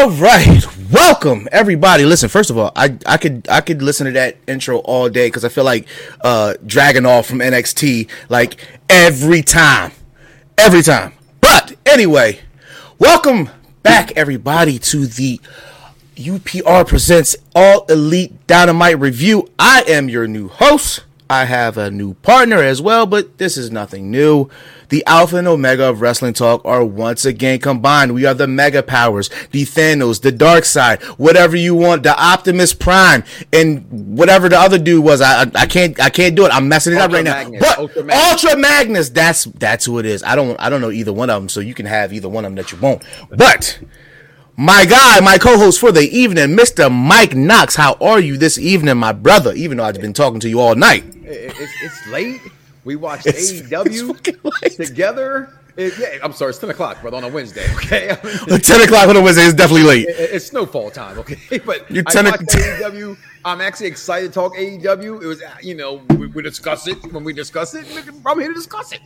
All right, welcome everybody. Listen, first of all, I I could I could listen to that intro all day because I feel like uh Dragunov from NXT like every time, every time. But anyway, welcome back everybody to the UPR presents All Elite Dynamite review. I am your new host. I have a new partner as well, but this is nothing new. The Alpha and Omega of Wrestling Talk are once again combined. We are the Mega Powers, the Thanos, the Dark Side, whatever you want, the Optimus Prime, and whatever the other dude was. I I, I can't I can't do it. I'm messing it up right now. But Ultra Magnus. Ultra Magnus, that's that's who it is. I don't I don't know either one of them, so you can have either one of them that you won't. But my guy, my co-host for the evening, Mr. Mike Knox. How are you this evening, my brother? Even though I've been talking to you all night. It's, it's late. We watched It's- AEW it's together. It- yeah, I'm sorry, it's 10 o'clock, brother, on a Wednesday, okay? I mean, 10 o'clock on a Wednesday is definitely late. it- it's snowfall time, okay? But You're I 10 watched o'clock- AEW. I'm actually excited to talk AEW. It was, you know, we, we discuss it when we discuss it. I'm here to discuss it.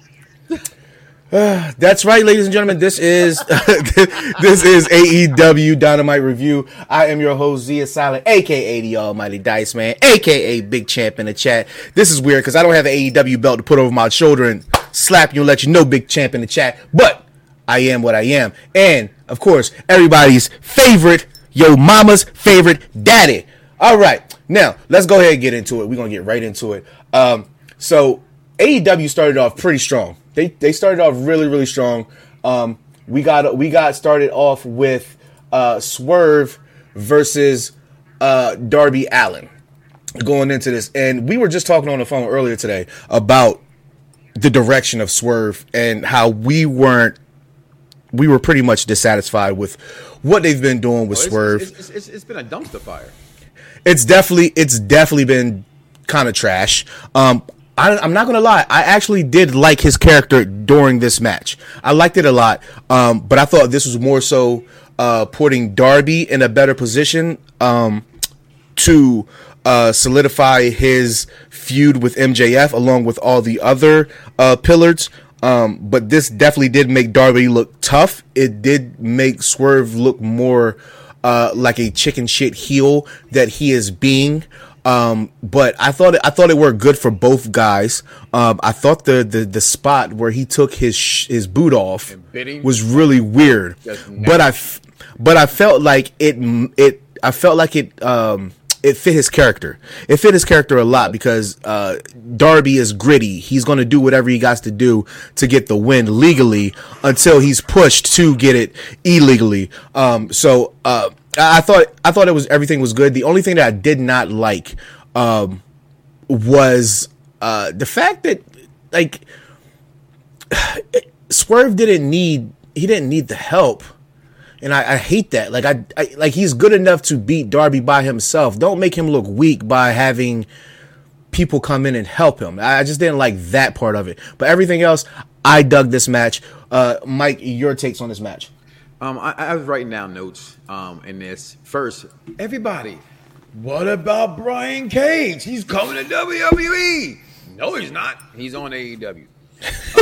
That's right, ladies and gentlemen. This is this is AEW Dynamite Review. I am your host Zia Silent, aka the Almighty Dice Man, aka Big Champ in the chat. This is weird because I don't have an AEW belt to put over my shoulder and slap you and let you know Big Champ in the chat. But I am what I am, and of course, everybody's favorite, yo mama's favorite daddy. All right, now let's go ahead and get into it. We're gonna get right into it. Um, so AEW started off pretty strong. They they started off really really strong. Um, we got we got started off with uh, Swerve versus uh, Darby Allin going into this, and we were just talking on the phone earlier today about the direction of Swerve and how we weren't we were pretty much dissatisfied with what they've been doing with It's, Swerve it's, it's, it's, it's been a dumpster fire. it's definitely it's definitely been kind of trash. Um, I, I'm not gonna lie, I actually did like his character during this match. I liked it a lot, um, but I thought this was more so uh, putting Darby in a better position um, to uh, solidify his feud with MJF along with all the other uh, pillars. Um, but this definitely did make Darby look tough. It did make Swerve look more uh, like a chicken shit heel that he is being. Um, but I thought it, I thought it worked good for both guys. Um, I thought the, the the spot where he took his sh- his boot off was really weird. But I f- but I felt like it it I felt like it um it fit his character. It fit his character a lot because uh, Darby is gritty. He's going to do whatever he got to do to get the win legally until he's pushed to get it illegally. Um, so uh, I thought I thought it was everything was good. The only thing that I did not like um, was uh, the fact that like Swerve didn't need he didn't need the help. And I, I hate that. Like I, I like he's good enough to beat Darby by himself. Don't make him look weak by having people come in and help him. I I just didn't like that part of it. But everything else, I dug this match. Uh, Mike, your takes on this match? Um, I, I was writing down notes um, in this. First, everybody, what about Brian Cage? He's coming to WWE. No, he's not. He's on AEW.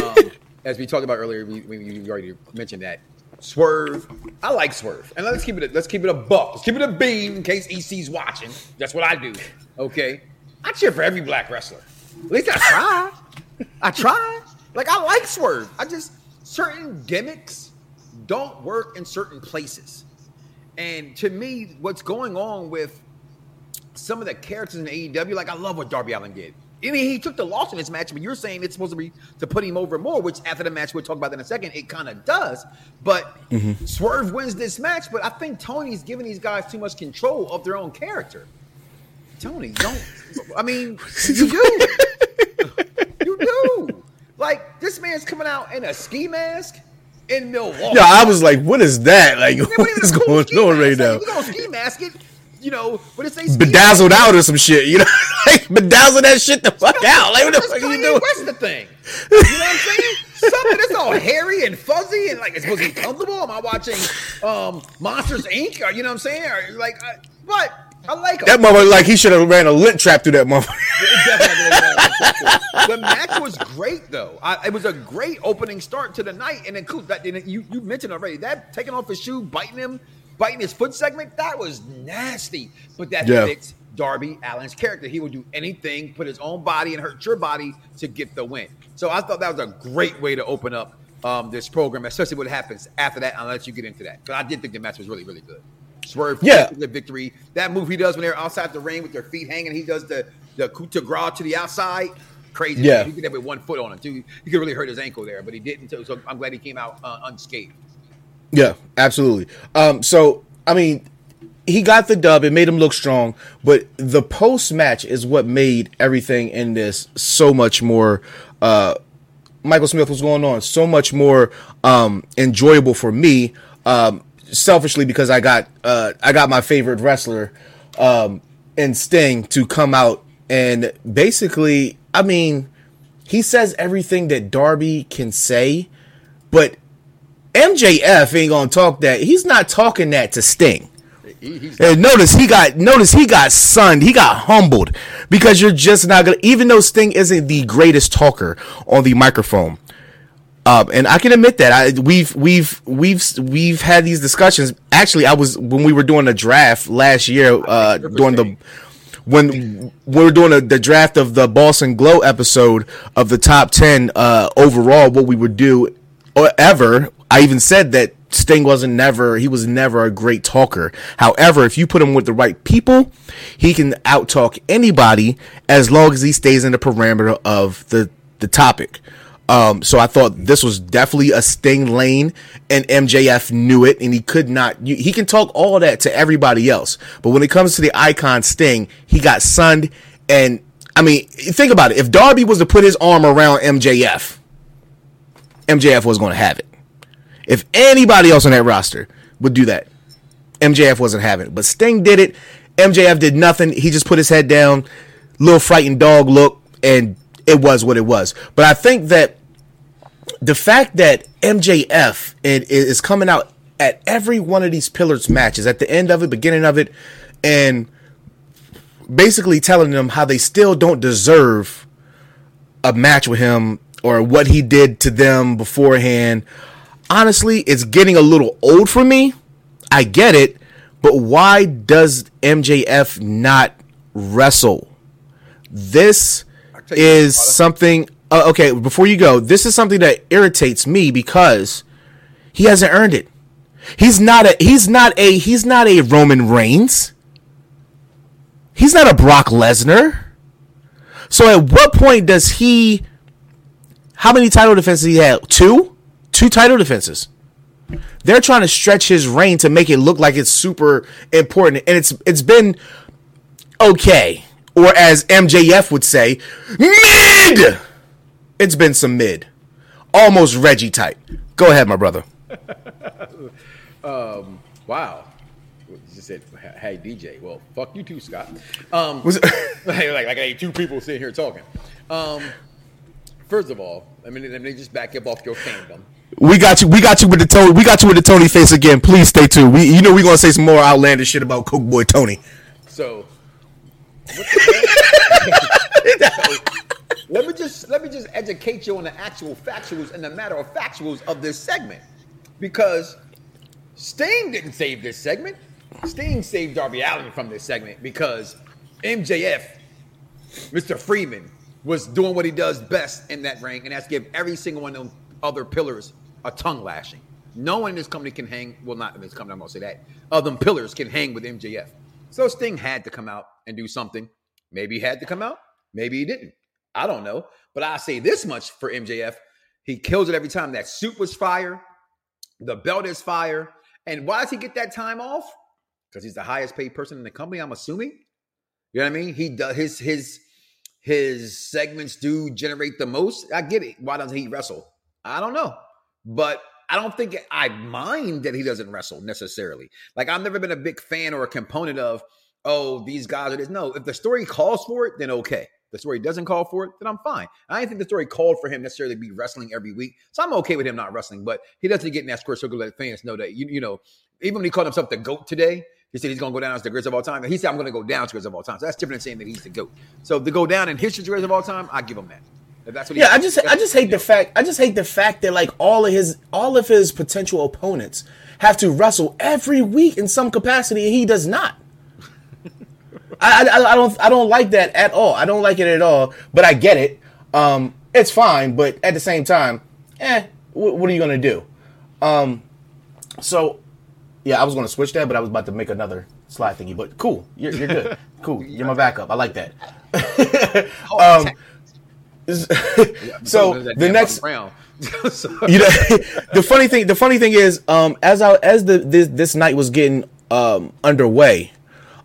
Um, as we talked about earlier, we, we, we already mentioned that. Swerve. I like Swerve, and let's keep it. Let's keep it a buck. Let's keep it a beam in case EC's watching. That's what I do. Okay, I cheer for every black wrestler. At least I try. I try. Like I like Swerve. I just certain gimmicks don't work in certain places. And to me, what's going on with some of the characters in AEW, like I love what Darby Allin did. I mean, he took the loss in this match, but you're saying it's supposed to be to put him over more, which after the match we'll talk about in a second, it kind of does. But mm-hmm. Swerve wins this match, but I think Tony's giving these guys too much control of their own character. Tony, don't. I mean, you do. you do. Like this man's coming out in a ski mask in Milwaukee. Yeah, I was like, what is that? Like, Yeah, what is going on right now? Like, you gonna ski mask it, you know, but it's ski Bedazzled out or some shit, you know? like, bedazzle that shit the fuck out. Like, what the fuck are you doing? West the thing. You know what I'm saying? Something that's all hairy and fuzzy and like it's supposed to be comfortable. Am I watching um, Monsters Inc? Or you know what I'm saying? Or like, I, but I like him. That mother, like, he should have ran a lint trap through that motherfucker. the match was great though. I, it was a great opening start to the night, and then cool. That and you you mentioned already that taking off his shoe, biting him, biting his foot segment, that was nasty. But that Yeah. fits Darby Allin's character. He would do anything, put his own body and hurt your body to get the win. So I thought that was a great way to open up um, this program, especially what happens after that. I'll let you get into that. But I did think the match was really, really good. Swerve, Yeah. the victory. That move he does when they're outside the ring with their feet hanging, he does the the coup de grace to the outside. Crazy. Yeah. He did that with one foot on him too. He could really hurt his ankle there, but he didn't. So, so I'm glad he came out uh, unscathed. Yeah, absolutely. Um, so I mean, he got the dub. It made him look strong, but the post match is what made everything in this so much more. Uh, Michael Smith, was going on? So much more um, enjoyable for me. Um, selfishly, because I got uh, I got my favorite wrestler um, in Sting to come out and basically, I mean, he says everything that Darby can say, but MJF ain't gonna talk that. He's not talking that to Sting. He, And notice he got notice he got sunned. He got humbled because you're just not gonna. Even though Sting isn't the greatest talker on the microphone, um, and I can admit that I we've we've we've we've had these discussions. Actually, I was when we were doing the draft last year uh, during the when we were doing the, the draft of the Boston Glow episode of the top 10 uh, overall, what we would do or ever. I even said that Sting wasn't never, he was never a great talker. However, if you put him with the right people, he can outtalk anybody as long as he stays in the parameter of the, the topic. Um, so I thought this was definitely a Sting lane, and MJF knew it, and he could not. He can talk all that to everybody else, but when it comes to the icon Sting, he got sunned. And I mean, think about it: if Darby was to put his arm around MJF, MJF was going to have it. If anybody else on that roster would do that, MJF wasn't having it. But Sting did it. MJF did nothing. He just put his head down, little frightened dog look, and it was what it was. But I think that the fact that MJF is coming out at every one of these pillars matches, at the end of it, beginning of it, and basically telling them how they still don't deserve a match with him or what he did to them beforehand. Honestly, it's getting a little old for me. I get it, but why does MJF not wrestle? This is something. Uh, okay, before you go, this is something that irritates me because he hasn't earned it. He's not a. He's not a. He's not a Roman Reigns. He's not a Brock Lesnar. So at what point does he? How many title defenses he had? Two, two title defenses. They're trying to stretch his reign to make it look like it's super important, and it's it's been okay, or as MJF would say, mid. It's been some mid, almost Reggie type. Go ahead, my brother. wow. You just said, "Hey DJ." Well, fuck you too, Scott. Um, Was like, like, like hey, two people sitting here talking. Um, first of all, I mean, let me just back up off your fandom. we got you. We got you with the Tony. We got you with the Tony face again. Please stay tuned. We, you know, we're gonna say some more outlandish shit about Coke Boy Tony. So, what the hell? So, let me just let me just educate you on the actual factuals and the matter of factuals of this segment, because Sting didn't save this segment. Sting saved Darby Allin from this segment because MJF, Mr. Friedman, was doing what he does best in that ring, and that's give every single one of them other pillars a tongue lashing. No one in this company can hang. Well, not in this company. I'm gonna say that. Of them pillars can hang with MJF. So Sting had to come out and do something. Maybe he had to come out. Maybe he didn't. I don't know. But I say this much for MJF: he kills it every time. That suit was fire. The belt is fire. And why does he get that time off? Because he's the highest paid person in the company. I'm assuming. You know what I mean? He does his his his segments do generate the most. I get it. Why doesn't he wrestle? I don't know, but I don't think I mind that he doesn't wrestle necessarily. Like I've never been a big fan or a component of oh these guys are this. No, if the story calls for it, then okay. The story doesn't call for it, then I'm fine. I didn't think the story called for him necessarily to be wrestling every week, so I'm okay with him not wrestling. But he doesn't get in that square circle let fans know that you you know even when he called himself the goat today, he said he's going to go down as the greatest of all time. And he said, I'm going to go down as the greatest of all time. So that's different than saying that he's the GOAT. So to go down in history as the greatest of all time, I give him that. If that's what Yeah, I just I just hate the fact I just hate the fact that like all of his all of his potential opponents have to wrestle every week in some capacity, and he does not. I, I, I don't I don't like that at all. I don't like it at all. But I get it. Um, it's fine. But at the same time, eh, what, what are you gonna do? Um, so yeah, I was gonna switch that, but I was about to make another slide thingy. But cool, you're, you're good. Cool, you're my backup. I like that. um, so the next you know the funny thing the funny thing is um as I as the this this night was getting um underway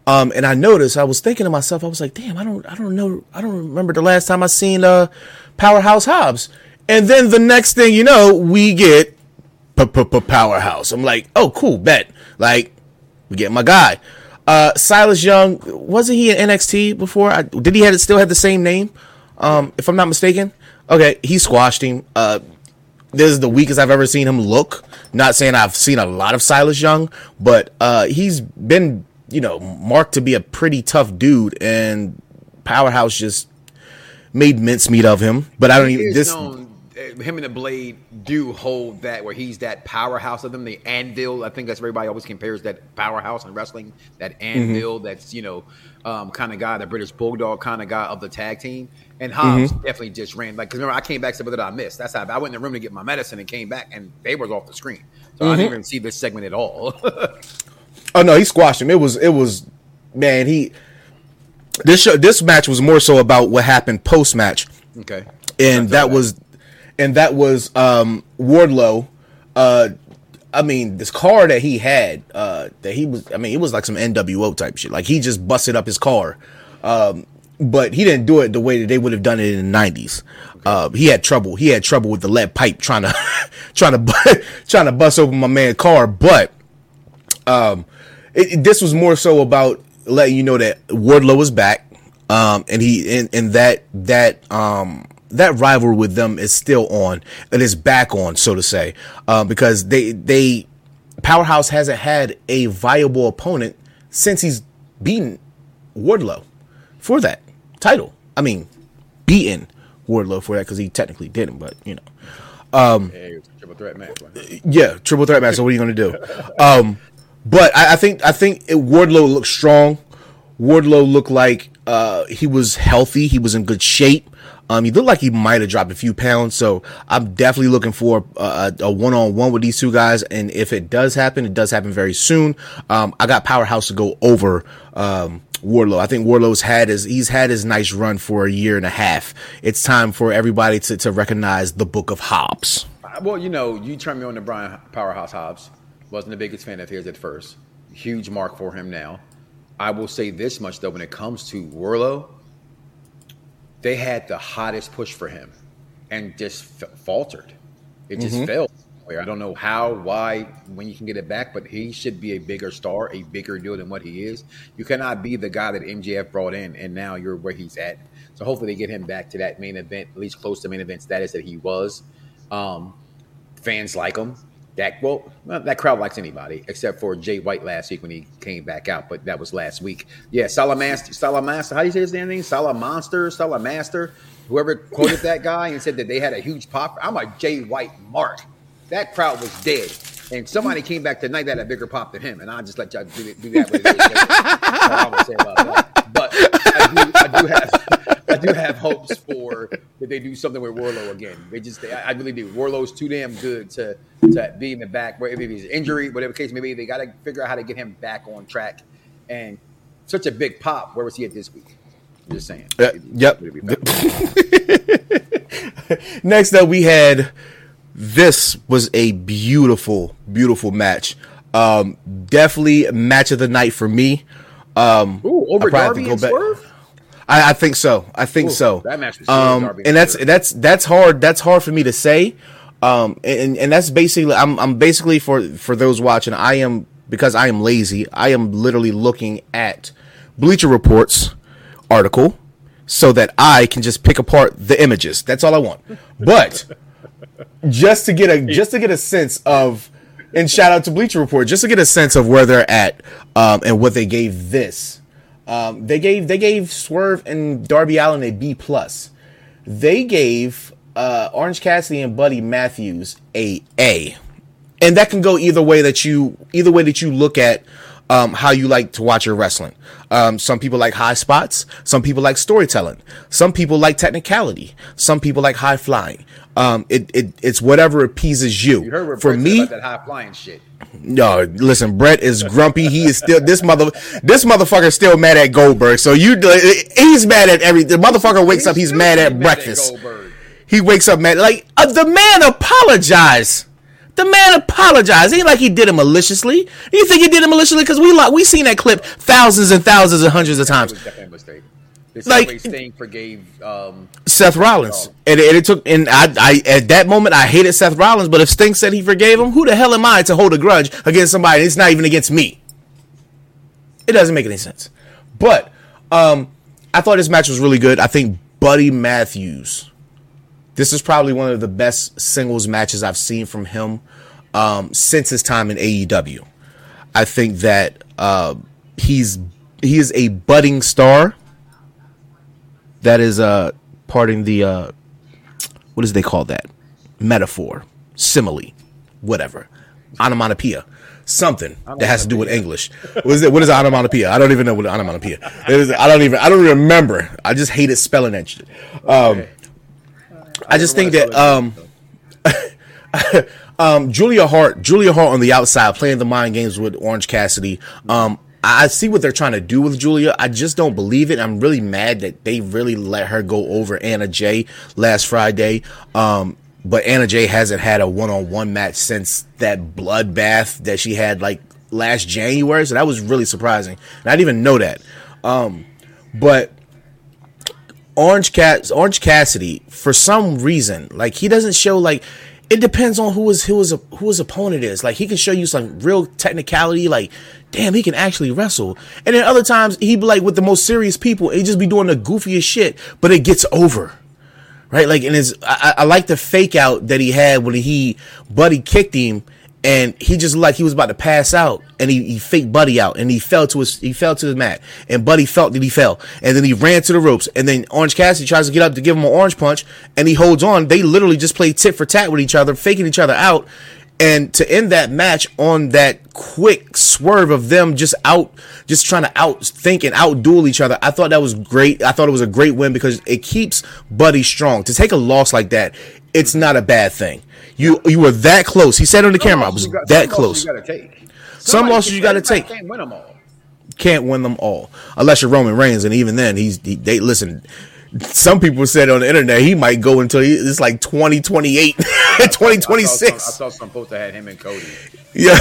um and I noticed I was thinking to myself I was like damn I don't I don't know I don't remember the last time I seen uh Powerhouse Hobbs. And then the next thing you know we get Powerhouse. I'm like oh cool bet. Like we get my guy. Uh Silas Young wasn't he in NXT before? I, did he had still had the same name um if I'm not mistaken okay he squashed him uh this is the weakest I've ever seen him look. Not saying I've seen a lot of Silas Young, but uh, he's been, you know, marked to be a pretty tough dude, and Powerhouse just made mincemeat of him. But I don't even this. Known, him and the Blade do hold that where he's that powerhouse of them, the anvil. I think that's everybody always compares that powerhouse in wrestling, that anvil. Mm-hmm. That's you know, um, kind of guy, the British Bulldog kind of guy of the tag team. And Hobbs mm-hmm. definitely just ran like because remember I came back said that I missed. That's how I went in the room to get my medicine and came back and they was off the screen, so mm-hmm. I didn't even see this segment at all. oh no, he squashed him. It was it was man he this show this match was more so about what happened post match. Okay, and that, that was and that was um Wardlow. Uh, I mean, this car that he had, uh, that he was, I mean, it was like some NWO type shit. Like he just busted up his car. Um, but he didn't do it the way that they would have done it in the 90s. Uh, he had trouble. He had trouble with the lead pipe trying to, trying to, trying to bust open my man's car. But, um, it, this was more so about letting you know that Wardlow was back. Um, and he, and, and that, that, um, that rivalry with them is still on and is back on, so to say, um, because they, they, Powerhouse hasn't had a viable opponent since he's beaten Wardlow for that title. I mean, beaten Wardlow for that because he technically didn't, but you know. Um, yeah, triple threat match. Yeah, triple threat match. So what are you going to do? Um, but I, I, think I think it, Wardlow looked strong. Wardlow looked like uh, he was healthy. He was in good shape. Um, he looked like he might have dropped a few pounds. So I'm definitely looking for a, a one-on-one with these two guys. And if it does happen, it does happen very soon. Um, I got Powerhouse to go over um, Wardlow. I think Wardlow's had his he's had his nice run for a year and a half. It's time for everybody to, to recognize the Book of Hobbs. Well, you know, you turned me on to Brian Powerhouse Hobbs. Wasn't the biggest fan of his at first. Huge mark for him now. I will say this much though, when it comes to Wardlow, they had the hottest push for him, and just f- faltered. It just mm-hmm. failed. I don't know how, why, when you can get it back, but he should be a bigger star, a bigger deal than what he is. You cannot be the guy that MJF brought in, and now you're where he's at. So hopefully they get him back to that main event, at least close to main event status that he was. Um, fans like him. That well, that crowd likes anybody except for Jay White last week when he came back out, but that was last week. Yeah, Salamaster, Salamaster. How do you say his name? Salamonster, Salamaster. Whoever quoted that guy and said that they had a huge pop. I'm a Jay White mark that crowd was dead. And somebody came back tonight that had a bigger pop than him, and I'll just let y'all do, do that. With I say about that. But I do, I do have, I do have hopes for that they do something with Wardlow again. They just, they, I really do. Wardlow's too damn good to to be in the back. Maybe he's injury, whatever case, maybe they got to figure out how to get him back on track. And such a big pop. Where was he at this week? I'm just saying. Uh, yep. Next up, we had this was a beautiful, beautiful match. Um, definitely match of the night for me. Um, Ooh, over Darby and Swerve. I, I, think so. I think Ooh, so. That match was um, and, and that's that's that's hard. That's hard for me to say. Um, and and that's basically I'm I'm basically for for those watching. I am because I am lazy. I am literally looking at Bleacher Reports article so that I can just pick apart the images. That's all I want. But just to get a just to get a sense of and shout out to Bleacher Report just to get a sense of where they're at um, and what they gave this. Um, they gave they gave Swerve and Darby Allin a B plus. They gave uh, Orange Cassidy and Buddy Matthews a A. and that can go either way that you either way that you look at um, how you like to watch your wrestling. Um, some people like high spots. Some people like storytelling. Some people like technicality. Some people like high flying. Um, it, it it's whatever appeases you. You heard what For Brett me, about that high flying shit. no, listen, Brett is grumpy. He is still this mother. This motherfucker is still mad at Goldberg. So you, he's mad at every. The motherfucker wakes up. He's mad at breakfast. Goldberg. He wakes up mad. Like uh, the man apologized. The man apologized. Ain't like he did it maliciously. You think he did it maliciously? Because we like we seen that clip thousands and thousands and hundreds of times. was definitely a mistake. The Like- like, Sting forgave. Um, Seth Rollins, and, and it took. And I, I, at that moment, I hated Seth Rollins. But if Sting said he forgave him, who the hell am I to hold a grudge against somebody? It's not even against me. It doesn't make any sense. But um, I thought this match was really good. I think Buddy Matthews. This is probably one of the best singles matches I've seen from him um, since his time in AEW. I think that uh, he's he is a budding star. That is uh parting the uh what is they call that? Metaphor, simile, whatever. Onomatopoeia. Something that has to do with English. What is it? What is onomatopoeia? I don't even know what onomatopoeia is. I don't even I don't remember. I just hated spelling that shit. Um I just think that um um, Julia Hart, Julia Hart on the outside playing the mind games with Orange Cassidy. Um, I I see what they're trying to do with Julia. I just don't believe it. I'm really mad that they really let her go over Anna Jay last Friday. Um, but Anna Jay hasn't had a one-on-one match since that bloodbath that she had like last January. So that was really surprising. And I didn't even know that. Um, but Orange Cat Orange Cassidy for some reason like he doesn't show like it depends on who his who his opponent is. Like he can show you some real technicality like damn he can actually wrestle. And then other times he be like with the most serious people he just be doing the goofiest shit but it gets over. Right? Like and his I I like the fake out that he had when he buddy kicked him and he just like he was about to pass out. And he, he faked buddy out. And he fell to his he fell to his mat. And buddy felt that he fell. And then he ran to the ropes. And then orange cassidy tries to get up to give him an orange punch. And he holds on. They literally just play tit for tat with each other faking each other out and to end that match on that quick swerve of them just out just trying to outthink and outduel each other i thought that was great i thought it was a great win because it keeps buddy strong to take a loss like that it's not a bad thing you you were that close he said on the some camera i was got- that some close losses You gotta take. Some Somebody losses you gotta take. Can't win them all. can't win them all unless you're Roman Reigns, and even then, he's he, they listen. Some people said on the internet he might go until he, it's like 2028, I saw, 2026. some, I saw some that had him and Cody. Yeah.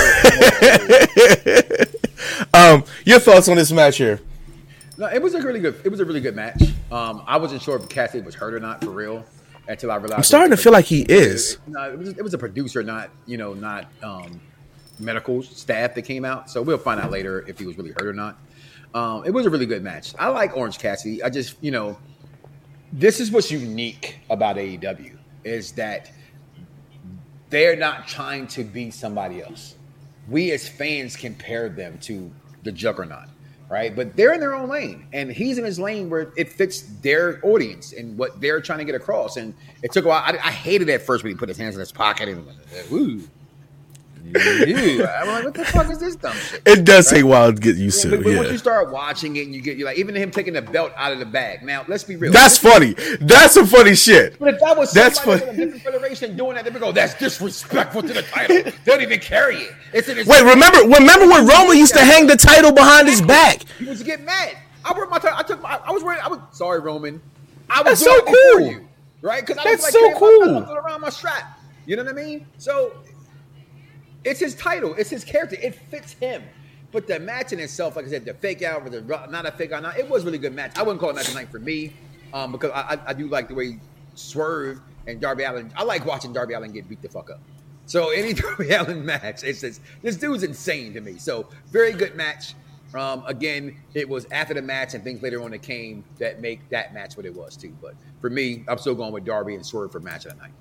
um, your thoughts on this match here? No, it was a really good. It was a really good match. Um, I wasn't sure if Cassidy was hurt or not for real until I realized. I'm starting to feel like he is. No, it was, it was a producer, not you know, not um, medical staff that came out. So we'll find out later if he was really hurt or not. Um, it was a really good match. I like Orange Cassidy. I just you know, this is what's unique about AEW is that they're not trying to be somebody else. We as fans compare them to the Juggernaut, right? But they're in their own lane, and he's in his lane where it fits their audience and what they're trying to get across. And it took a while. I, I hated at first when he put his hands in his pocket and went, "Woo." Ew. I'm like, what the fuck is this dumb shit? It does take a while to get used Yeah, to. but, but once you start watching it, and you get you're like even him taking the belt out of the bag. Now let's be real. That's funny. That's some funny shit. But if that was That's funny. from a different federation doing that, they would go, "That's disrespectful to the title." they don't even carry it. It's his Wait, remember? Remember when Roman used to hang the title behind his back? He was get mad. I wear my title. I took my. I was wearing. I was sorry, Roman. I was That's so cool. you, right? Because I That's was like, so cool. title, I put it around my strap. You know what I mean? So it's his title. It's his character. It fits him. But the match in itself, like I said, the fake out with the not a fake out, not, it was really good match. I wouldn't call it match of night for me, um, because I, I, I do like the way Swerve and Darby Allin. I like watching Darby Allin get beat the fuck up. So any Darby Allin match, it's just this dude's insane to me. So very good match. Um, again, it was after the match and things later on that came that make that match what it was too. But for me, I'm still going with Darby and Swerve for match of the night.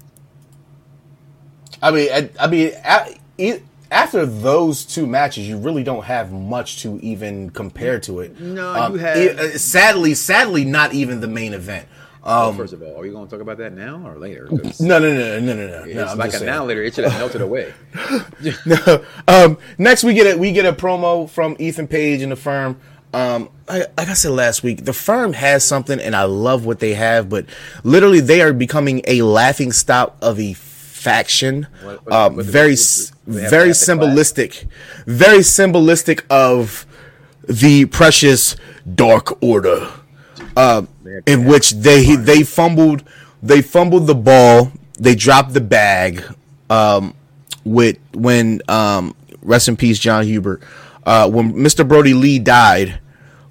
I mean, I, I mean, a- e- after those two matches, you really don't have much to even compare to it. No, Um, you have- e- uh, sadly, sadly, not even the main event. well, first of all, are we going to talk about that now or later? 'Cause No, no, no, no, no, no. It's no I'm like just a saying. now later. It should have melted away. No. um, next, we get a we get a promo from Ethan Page and the firm. Um, like, like I said last week, the firm has something, and I love what they have. But literally, they are becoming a laughing stock of a faction. What- what- um, what- very, s- very class. symbolistic, very symbolistic of the precious Dark Order, um, in which they they fumbled they fumbled the ball, they dropped the bag. Um, with when um rest in peace John Hubert uh when Mr. Brodie Lee died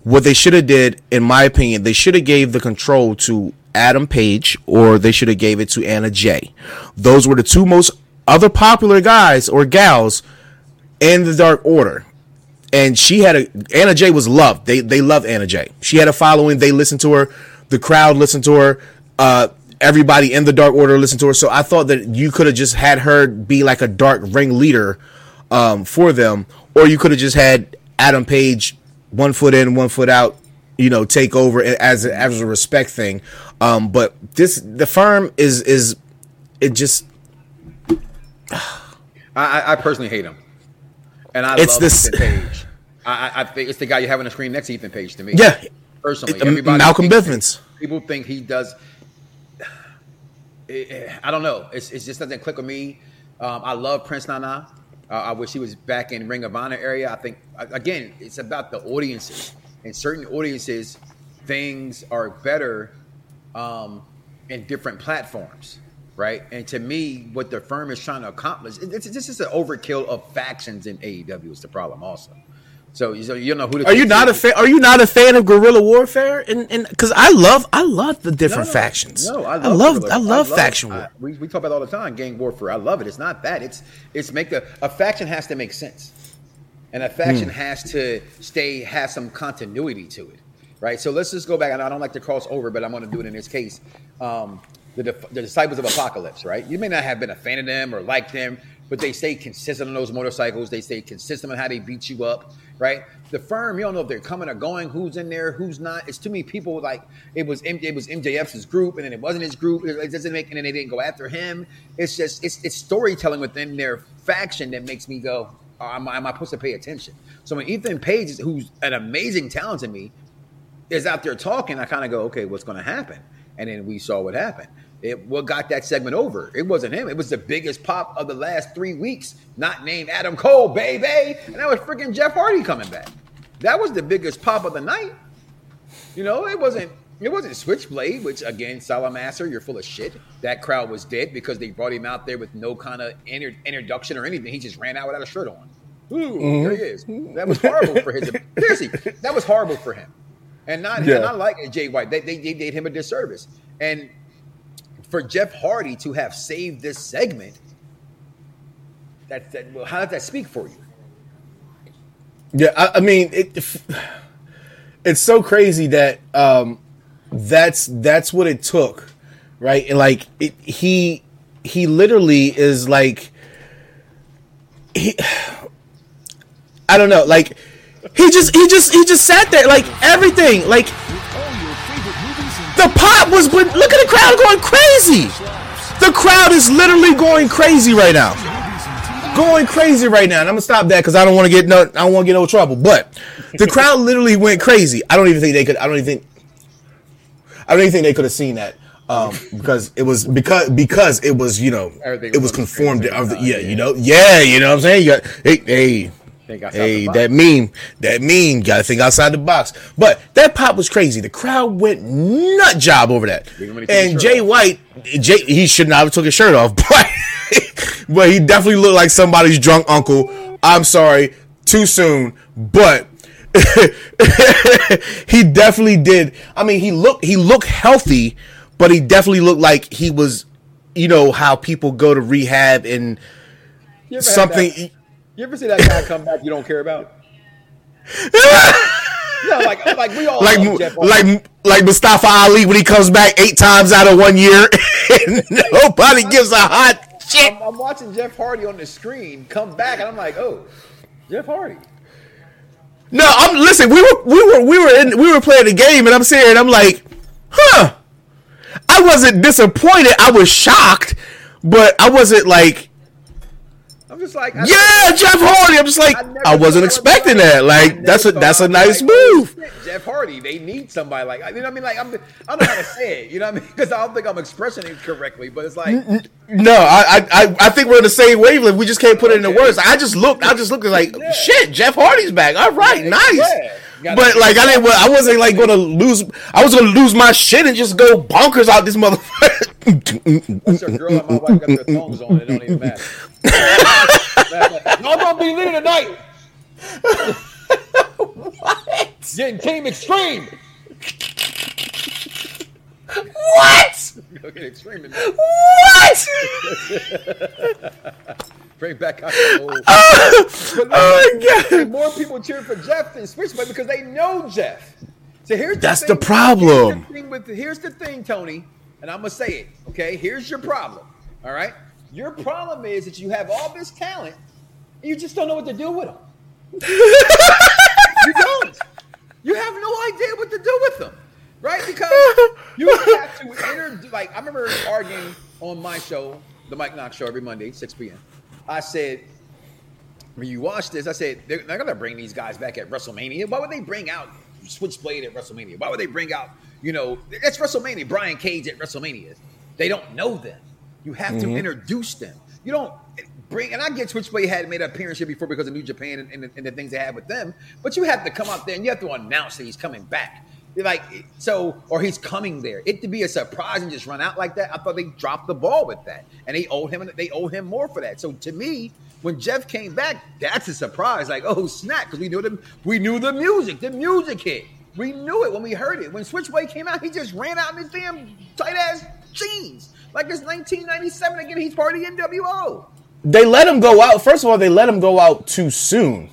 what they should have did in my opinion they should have gave the control to Adam Page or they should have gave it to Anna Jay those were the two most other popular guys or gals in the Dark Order and she had a Anna Jay was loved. They they loved Anna Jay. She had a following. They listened to her. The crowd listened to her. Uh, everybody in the Dark Order listened to her. So I thought that you could have just had her be like a dark ring leader um, for them, or you could have just had Adam Page one foot in, one foot out. You know, take over as as a respect thing. Um, but this the firm is is it just I, I, personally hate him, and I It's love this- Ethan Page. I, I, think it's the guy you have on the screen next to Ethan Page to me. yeah. personally, It- everybody Malcolm Bivens. People think he does. Eh, eh, I don't know. It's, it just doesn't click with me. Um, I love Prince Nana. Uh, I wish he was back in Ring of Honor area. I think again, it's about the audiences. In certain audiences, things are better um, in different platforms, right? And to me, what the firm is trying to accomplish—it's this is an overkill of factions in AEW. Is the problem also? So, so you don't know who. Are you not a fan? Are you not a fan of guerrilla warfare? And and because I love I love the different No, no. factions. No, I I love, love guerrilla. I love faction war. we, we talk about it all the time, gang warfare. I love it. It's not that. It's it's make the a faction has to make sense, and a faction Hmm. has to stay have some continuity to it, right? So let's just go back. I don't like to cross over, but I'm going to do it in this case. Um, the, the disciples of Apocalypse, right? You may not have been a fan of them or like them, but they stay consistent on those motorcycles. They stay consistent on how they beat you up, right? The firm, you don't know if they're coming or going, who's in there, who's not. It's too many people. Like it was, it was MJF's group, and then it wasn't his group. It, doesn't make, and then they didn't go after him. It's just, it's, it's storytelling within their faction that makes me go, oh, am, I- am I supposed to pay attention? So when Ethan Page, who's an amazing talent to me, is out there talking, I kind of go, okay, what's going to happen? And then we saw what happened. It what got that segment over? It wasn't him. It was the biggest pop of the last three weeks. Not named Adam Cole, baby, and that was freaking Jeff Hardy coming back. That was the biggest pop of the night. You know, it wasn't. It wasn't Switchblade, which again, Salamaster, you're full of shit. That crowd was dead because they brought him out there with no kind of inter- introduction or anything. He just ran out without a shirt on. Ooh, mm-hmm. there he is. That was horrible for his. Seriously, that was horrible for him. And not, Yeah. and I like Jay White. They, they, they did him a disservice. And for Jeff Hardy to have saved this segment, that, that well, how does that speak for you? Yeah, I, I mean it. It's so crazy that um, that's that's what it took, right? And like it, he he literally is like he. I don't know, like he just he just he just sat there like everything like the pop was look at the crowd going crazy. The crowd is literally going crazy right now going crazy right now, and I'm gonna stop that because I don't want to get no, I don't want to get no trouble. But the crowd literally went crazy. I don't even think they could. I don't even think. I don't even think they could have seen that um, because it was because because it was you know Everything it was was on the screen conformed. Of the, same yeah, you know, yeah, you know what I'm saying. You got, hey, hey, hey, that meme, that meme. Got to think outside the box. But that pop was crazy. The crowd went nut job over that. Even when he took And Jay off. White, Jay, he should not have took his shirt off, but but he definitely looked like somebody's drunk uncle. I'm sorry, too soon, but he definitely did. I mean, he looked he looked healthy, but he definitely looked like he was, you know, how people go to rehab and You had something. You ever see that guy come back you don't care about? no, like like we all like love Jeff Hardy. like like Mustafa Ali when he comes back eight times out of one year, and nobody gives a hot shit. I'm, I'm watching Jeff Hardy on the screen come back, and I'm like, oh, Jeff Hardy. No, I'm listen. We were we were we were in we were playing the game, and I'm and I'm like, huh. I wasn't disappointed. I was shocked, but I wasn't like, I'm just like, I yeah, Jeff Hardy. I'm just like, never I wasn't expecting that. Like, that's a that's a nice like, move. Jeff Hardy, they need somebody like you know what I mean. Like I'm, I don't know how to say it. You know what I mean? Because I don't think I'm expressing it correctly. But it's like No, I, I I- I think we're in the same wavelength. We just can't put it into words. I just looked. I just looked like, Yeah. shit, Jeff Hardy's back. All right, Yeah, nice. yeah. But like, I didn't. I wasn't like going to lose. I was going to lose my shit and just go bonkers out this motherfucker. Your girl and my wife got their thongs on? It don't even matter. no, I'm gonna be leaving tonight. what? Getting team extreme. What? What? Bring back out the old. Oh, oh my god! more people cheer for Jeff than Switchblade because they know Jeff. So here's the That's thing- the problem. Here's the with, here's the thing, Tony, and I'm gonna say it. Okay, here's your problem. All right, your problem is that you have all this talent, and you just don't know what to do with them. you don't. You have no idea what to do with them, right? Because you have to enter. Like I remember arguing on my show, the Mike Knox Show, every Monday, 6 p.m. I said, when you watch this, I said they're not gonna bring these guys back at WrestleMania. Why would they bring out Switchblade at WrestleMania? Why would they bring out, you know, that's WrestleMania, Brian Cage at WrestleMania? They don't know them. You have to mm-hmm. introduce them. You don't bring, and I get Switchblade had made an appearance here before because of New Japan and, and, the, and the things they had with them, but you have to come out there and you have to announce that he's coming back. Like so, or he's coming there. It to be a surprise and just run out like that. I thought they dropped the ball with that, and they owed him. They owe him more for that. So to me, when Jeff came back, that's a surprise. Like, oh snap, because we knew them. We knew the music. The music hit. We knew it when we heard it. When Switchblade came out, he just ran out in his damn tight ass jeans, like it's 1997 again. He's part of the NWO. They let him go out. First of all, they let him go out too soon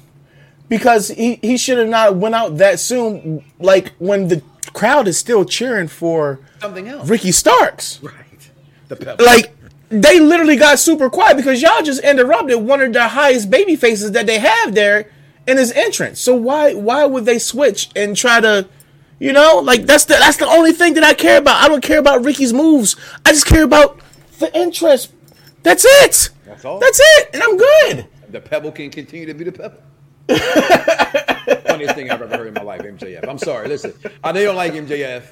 because he he should have not went out that soon. Like when the crowd is still cheering for Something else, Ricky Starks. right? The pepper. like they literally got super quiet because y'all just interrupted one of the highest baby faces that they have there in his entrance. So why why would they switch and try to you know like that's the that's the only thing that I care about. I don't care about Ricky's moves. I just care about the interest. That's it. That's all? That's it. And I'm good. The pebble can continue to be the pebble. Funniest thing I've ever heard in my life, MJF. I'm sorry. Listen, I know you don't like MJF,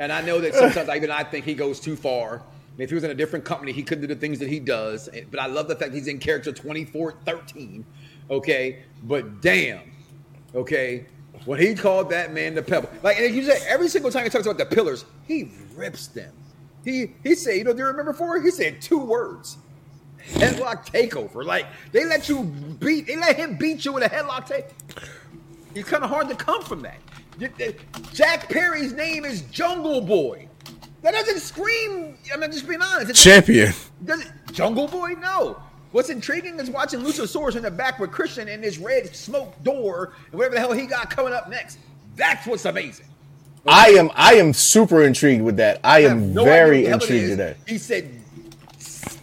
and I know that sometimes even I think he goes too far. If he was in a different company, he couldn't do the things that he does. But I love the fact he's in character 24 13. Okay. But damn. Okay. When he called that man the pebble, like and you say every single time he talks about the pillars, he rips them. He he said, you know, do you remember before? He said two words headlock takeover. Like they let you beat, they let him beat you with a headlock take. It's kind of hard to come from that. Jack Perry's name is Jungle Boy. That doesn't scream. I'm just being honest. It Champion. does it, Jungle Boy? No. What's intriguing is watching Luchasaurus in the back with Christian in this red smoke door and whatever the hell he got coming up next. That's what's amazing. I am I am super intrigued with that. I I am no very idea what the hell it intrigued with that. He said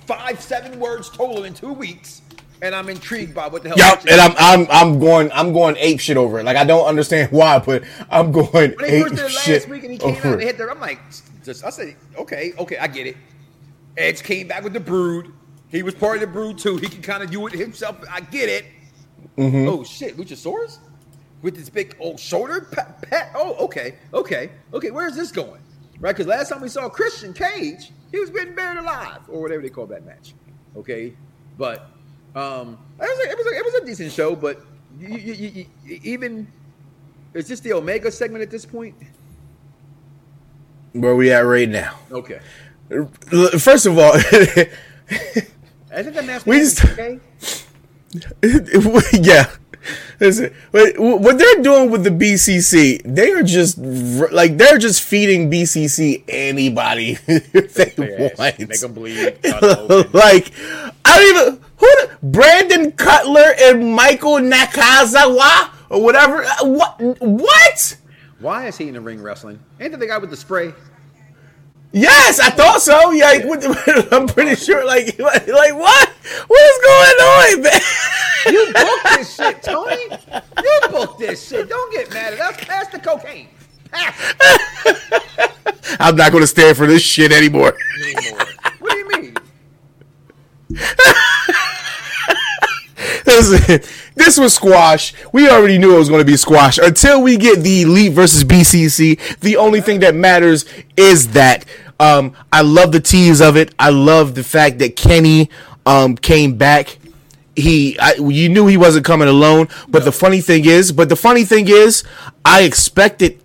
five, seven words total in two weeks, and I'm intrigued by what the hell. Yep, and I'm I'm I'm going I'm going ape shit over it. Like I don't understand why, but I'm going when ape first did it shit last week and he came out and hit there, I'm like, just I said, okay, okay, I get it. Edge came back with the Brood. He was part of the Brood too. He can kind of do it himself. I get it. Mm-hmm. Oh shit, Luchasaurus with this big old shoulder pat. pat. Oh, okay, okay, okay. Where's this going? Right? Because last time we saw Christian Cage, he was getting buried alive or whatever they call that match. Okay, but um, it was a, it was a, it was a decent show. But you, you, you, even is this the Omega segment at this point? Where we at right now? Okay. First of all, Isn't the match We just- okay? yeah. Listen, what they're doing with the BCC, they are just like they're just feeding BCC anybody they want. Make them bleed. cut 'em open. like I don't even who Brandon Cutler and Michael Nakazawa or whatever. Uh, What? What? Why is he in the ring wrestling? Ain't that the guy with the spray? Yes, I thought so. Yeah, like, I'm pretty sure. Like, like, what? What is going on, man? You booked this shit, Tony. You booked this shit. Don't get mad at us. Pass the cocaine. I'm not going to stand for this shit anymore. anymore. what do you mean? Listen, this was squash. We already knew it was going to be squash until we get the Elite versus BCC. The only thing that matters is that um, I love the tease of it. I love the fact that Kenny um, came back. He, I, you knew he wasn't coming alone. But the funny thing is, but the funny thing is, I expected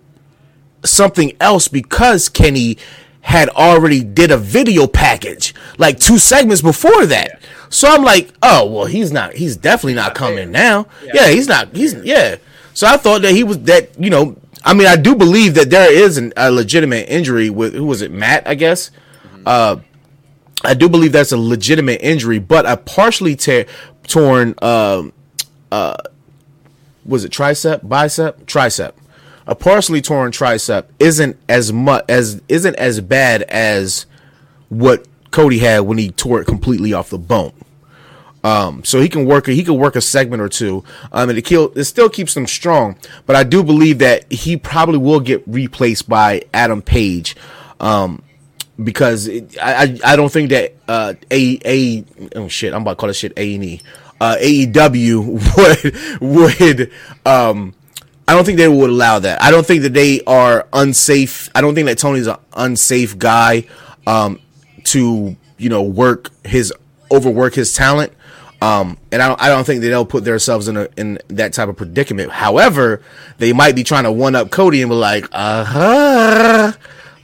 something else because Kenny had already did a video package like two segments before that. So I'm like, oh well, he's not. He's definitely not coming now. Yeah. he's not. He's yeah. So I thought that he was that. You know, I mean, I do believe that there is an, a legitimate injury with who was it, Matt? I guess. Uh, I do believe that's a legitimate injury, but a partially tear, torn. Um, uh, was it tricep, bicep, tricep? A partially torn tricep isn't as much as isn't as bad as what Cody had when he tore it completely off the bone. Um, so he can work he can work a segment or two. Um, and it kill it still keeps them strong. But I do believe that he probably will get replaced by Adam Page. Um, because it, I I don't think that uh a a oh shit I'm about to call this shit A and E uh AEW would would um I don't think they would allow that. I don't think that they are unsafe. I don't think that Tony's an unsafe guy um to you know work his overwork his talent. Um, and I don't, I don't think that they'll put themselves in a, in that type of predicament. However, they might be trying to one up Cody and be like, uh huh,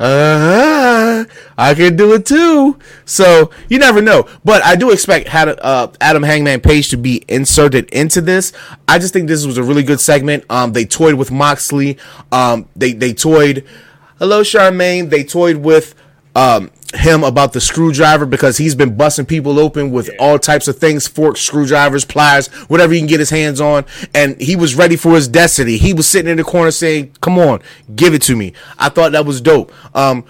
uh huh, I can do it too. So you never know. But I do expect had, uh, Adam Hangman Page to be inserted into this. I just think this was a really good segment. Um, they toyed with Moxley. Um, they they toyed. Hello, Charmaine. They toyed with um him about the screwdriver because he's been busting people open with all types of things forks screwdrivers pliers whatever he can get his hands on. And he was ready for his destiny. He was sitting in the corner saying come on give it to me. I thought that was dope. Um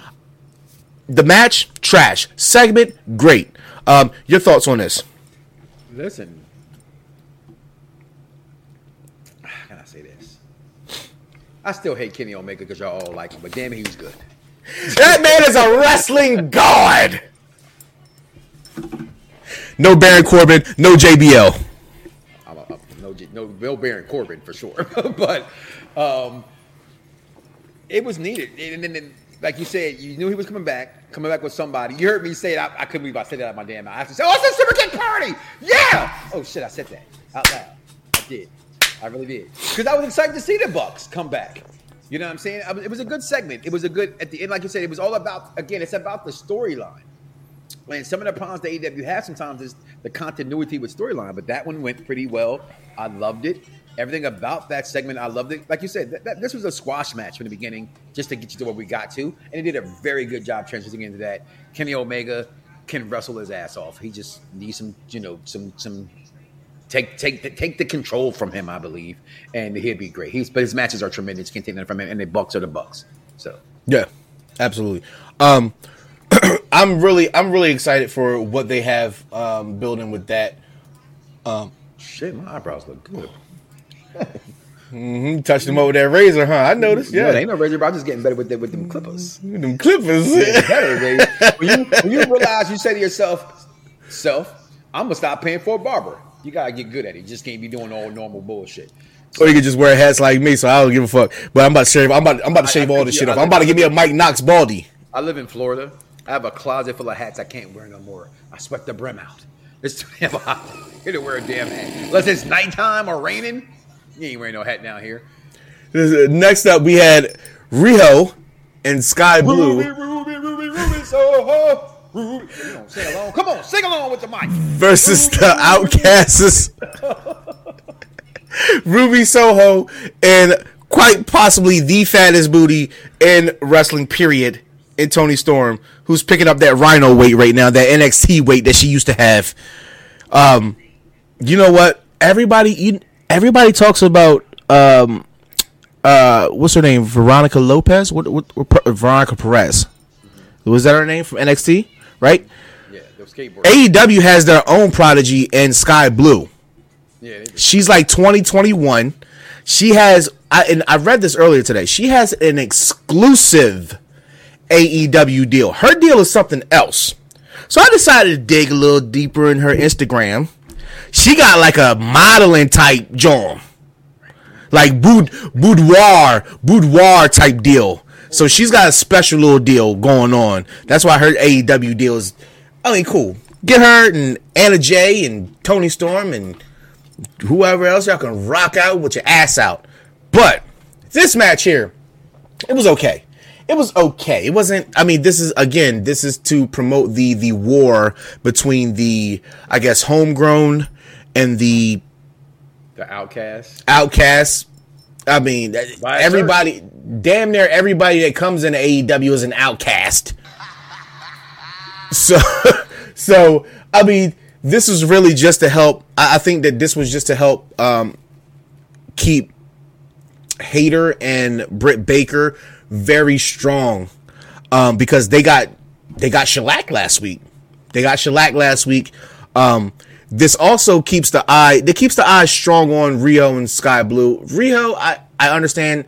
the match trash. Segment great. Um your thoughts on this? Listen. How can I say this? I still hate Kenny Omega because y'all all like him, but damn it, he was good. That man is a wrestling god no baron corbin no jbl I'm a, a- no, no Bill Baron Corbin for sure, but um, it was needed. And then, like you said, you knew he was coming back, coming back with somebody. You heard me say it. I, I couldn't believe I said that out my damn mouth. I say, "Oh, it's a Superkick party!" Yeah. Oh shit, I said that out loud. I did. I really did because I was excited to see the Bucks come back. You know what I'm saying? It was a good segment. It was a good at the end, like you said. It was all about again. It's about the storyline. And some of the problems that AEW has sometimes is the continuity with storyline, but that one went pretty well. I loved it. Everything about that segment, I loved it. Like you said, this was a squash match from the beginning, just to get you to where we got to, and it did a very good job transitioning into that. Kenny Omega can wrestle his ass off. He just needs some, you know, some some take take the, take the control from him, I believe, and he'd be great. He's but his matches are tremendous. Can't take that from him, and the Bucks are the Bucks. So Yeah, absolutely. Um, I'm really, I'm really excited for what they have um, building with that. shit, my eyebrows look good. You touched them over that razor, huh? I noticed. Yeah, Yeah, they ain't no razor, but I'm just getting better with with them clippers. them clippers. better, baby. When you, when you realize you say to yourself, self, I'm gonna stop paying for a barber. You gotta get good at it. You just can't be doing all normal bullshit. or you could just wear hats like me, so I don't give a fuck. But I'm about to shave. I'm about, I'm about to shave I all this you- shit I off. I'm about to give me a Mike Knox baldy. I live in Florida. I have a closet full of hats I can't wear no more. I sweat the brim out. It's too damn hot here to wear a damn hat. Unless it's nighttime or raining, you ain't wearing no hat down here. Next up, we had Riho and Skye Blue Ruby, Ruby, Ruby, Soho. Sing along. Come on, sing along with the mic. versus the Outcasts. Ruby Soho and quite possibly the fattest booty in wrestling. Period. In Toni Storm, who's picking up that Rhino weight right now, that NXT weight that she used to have. Um, you know what? Everybody, everybody talks about um, uh, what's her name? Veronica Lopez. What? what, what Veronica Perez. Was that her name from NXT? Right. Yeah, those skateboards. AEW has their own prodigy in Skye Blue. Yeah, She's like 2021. She has, I, and I read this earlier today. She has an exclusive AEW deal. Her deal is something else. So I decided to dig a little deeper in her Instagram. She got like a modeling type job, like boudoir, boudoir type deal. So she's got a special little deal going on. That's why her AEW deal is, I mean, cool. Get her and Anna Jay and Toni Storm and whoever else y'all can rock out with your ass out. But this match here, it was okay. It was okay. It wasn't. I mean, this is again. This is to promote the the war between the I guess homegrown and the the outcast. Outcasts. I mean, everybody, damn near everybody that comes in AEW is an outcast. So, so I mean, this was really just to help. I, I think that this was just to help um, keep Hayter and Britt Baker very strong um, because they got they got shellacked last week. They got shellacked last week. Um, this also keeps the eye. It keeps the eye strong on Riho and Skye Blue. Riho, I I understand.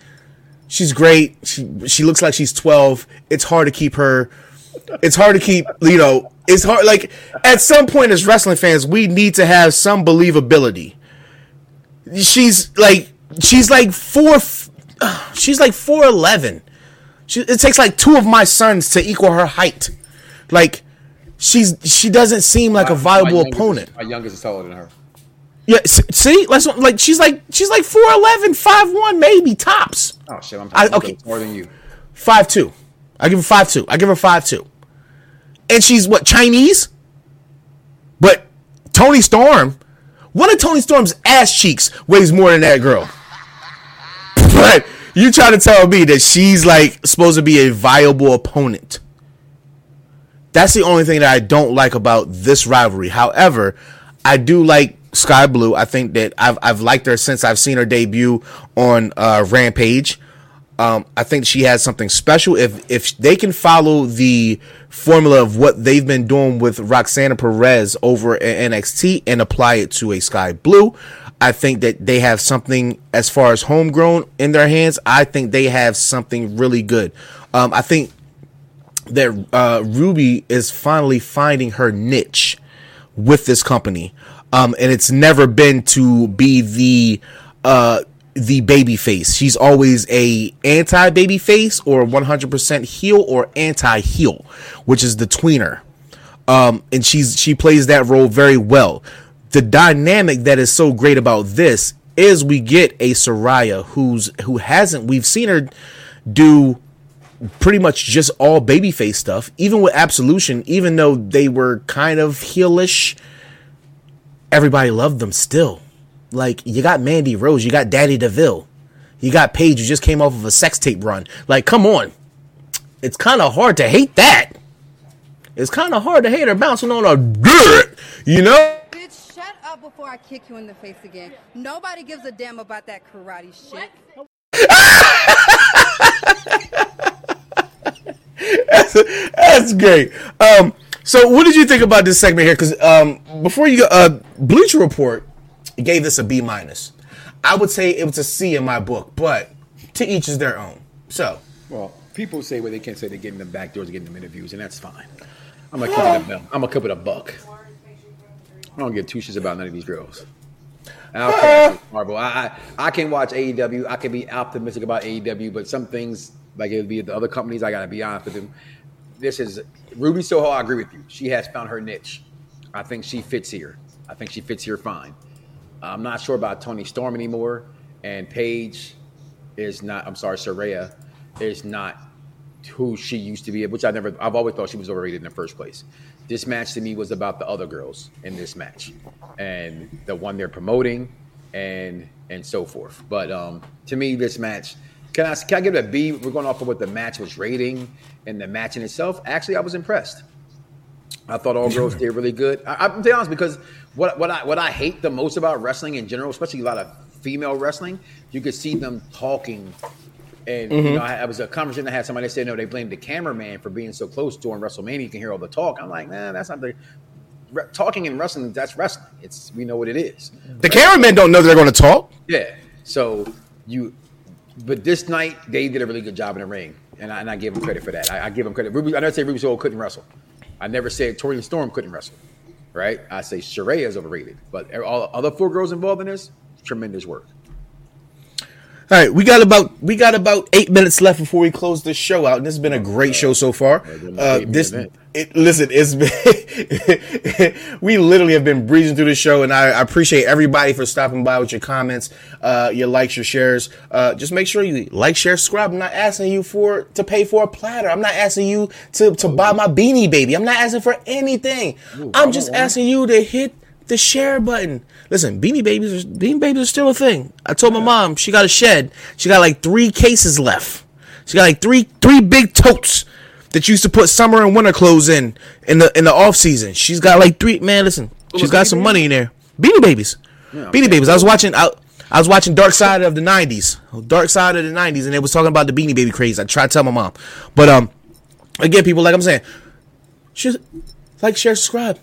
She's great. She she looks like she's twelve. It's hard to keep her. It's hard to keep. You know, it's hard. Like at some point, as wrestling fans, we need to have some believability. She's like she's like four. She's like four eleven. She, it takes like two of my sons to equal her height. Like she's she doesn't seem like my, a viable my opponent. Is, my youngest is taller than her. Yeah, see, let's like she's like she's like 4'11", 5'1", maybe tops. Oh shit, I'm I, okay more than you. Five two. I give her five two. I give her five two. And she's what Chinese? But Toni Storm, one of Toni Storm's ass cheeks weighs more than that girl. but you try to tell me that she's like supposed to be a viable opponent. That's the only thing that I don't like about this rivalry. However, I do like Skye Blue. I think that I've I've liked her since I've seen her debut on uh, Rampage. Um, I think she has something special. If if they can follow the formula of what they've been doing with Roxanne Perez over at NXT and apply it to a Skye Blue, I think that they have something as far as homegrown in their hands. I think they have something really good. Um, I think that uh, Ruby is finally finding her niche with this company, um, and it's never been to be the uh, the baby face. She's always a anti baby face or 100% heel or anti heel, which is the tweener. Um, and she's she plays that role very well the dynamic that is so great about this is we get a Saraya who's who hasn't we've seen her do pretty much just all babyface stuff, even with Absolution, even though they were kind of heelish, everybody loved them still. Like you got Mandy Rose, you got Daddy Deville, you got Paige who just came off of a sex tape run. Like, come on. It's kind of hard to hate that. It's kind of hard to hate her bouncing on a dirt, you know? Bitch, shut up before I kick you in the face again. Nobody gives a damn about that karate shit. that's, that's great. Um, so, what did you think about this segment here? Because um, before you go, uh, Bleacher Report gave this a B minus. I would say it was a C in my book, but to each is their own. So, well, people say what they can't say they're getting them back doors, getting them interviews, and that's fine. I'm gonna keep it a I'm gonna keep it a buck. I don't give two shits about none of these girls. Marvel. I, I, I can watch AEW. I can be optimistic about AEW, but some things like it would be the other companies. I gotta be honest with them. This is Ruby Soho. I agree with you. She has found her niche. I think she fits here. I think she fits here fine. I'm not sure about Toni Storm anymore, and Paige is not. I'm sorry, Saraya is not who she used to be. Which I never. I've always thought she was overrated in the first place. This match to me was about the other girls in this match and the one they're promoting and and so forth. But um, to me, this match can I can I give it a B? We're going off of what the match was rating and the match in itself. Actually, I was impressed. I thought all girls did really good. I, I'm be honest because what what I what I hate the most about wrestling in general, especially a lot of female wrestling, you could see them talking and mm-hmm. you know, I, I, was a conversation I had somebody said, no, they blamed the cameraman for being so close during WrestleMania. You can hear all the talk. I'm like, nah, that's not the re- talking in wrestling. That's wrestling. It's we know what it is. The right? cameramen don't know they're going to talk. Yeah. So you But this night, they did a really good job in the ring, and I, and I give them credit for that. I, I give them credit. Ruby, I never say Ruby Soho couldn't wrestle. I never said Tori Storm couldn't wrestle, right? I say Saraya is overrated, but all other four girls involved in this, tremendous work. All right, we got about we got about eight minutes left before we close this show out, and this has been a great show so far. Uh, this, it, listen, it's been we literally have been breezing through the show, and I, I appreciate everybody for stopping by with your comments, uh, your likes, your shares. Uh, just make sure you like, share, subscribe. I'm not asking you for to pay for a platter. I'm not asking you to to buy my beanie baby. I'm not asking for anything. I'm just asking you to hit the share button. Listen, Beanie Babies, are, Beanie Babies are still a thing. I told my mom she got a shed. She got like three cases left. She got like three three big totes that used to put summer and winter clothes in in the in the off season. She's got like three. Man, listen, she's got some money in there. Beanie Babies, Beanie Babies. I was watching. I, I was watching Dark Side of the '90s, Dark Side of the '90s, and they was talking about the Beanie Baby craze. I tried to tell my mom, but um, again, people like I'm saying, just like, share, subscribe,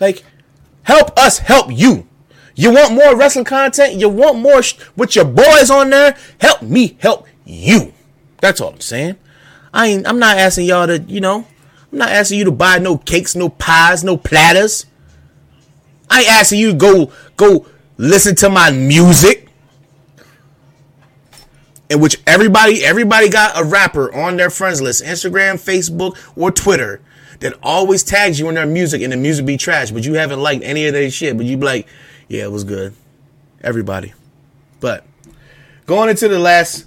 like help us help you. You want more wrestling content? You want more sh- with your boys on there? Help me help you. That's all I'm saying. I ain't. I'm not asking y'all to. You know. I'm not asking you to buy no cakes, no pies, no platters. I ain't asking you to go go listen to my music. In which everybody everybody got a rapper on their friends list, Instagram, Facebook, or Twitter, that always tags you in their music and the music be trash, but you haven't liked any of their shit, but you be like, yeah, it was good. Everybody. But going into the last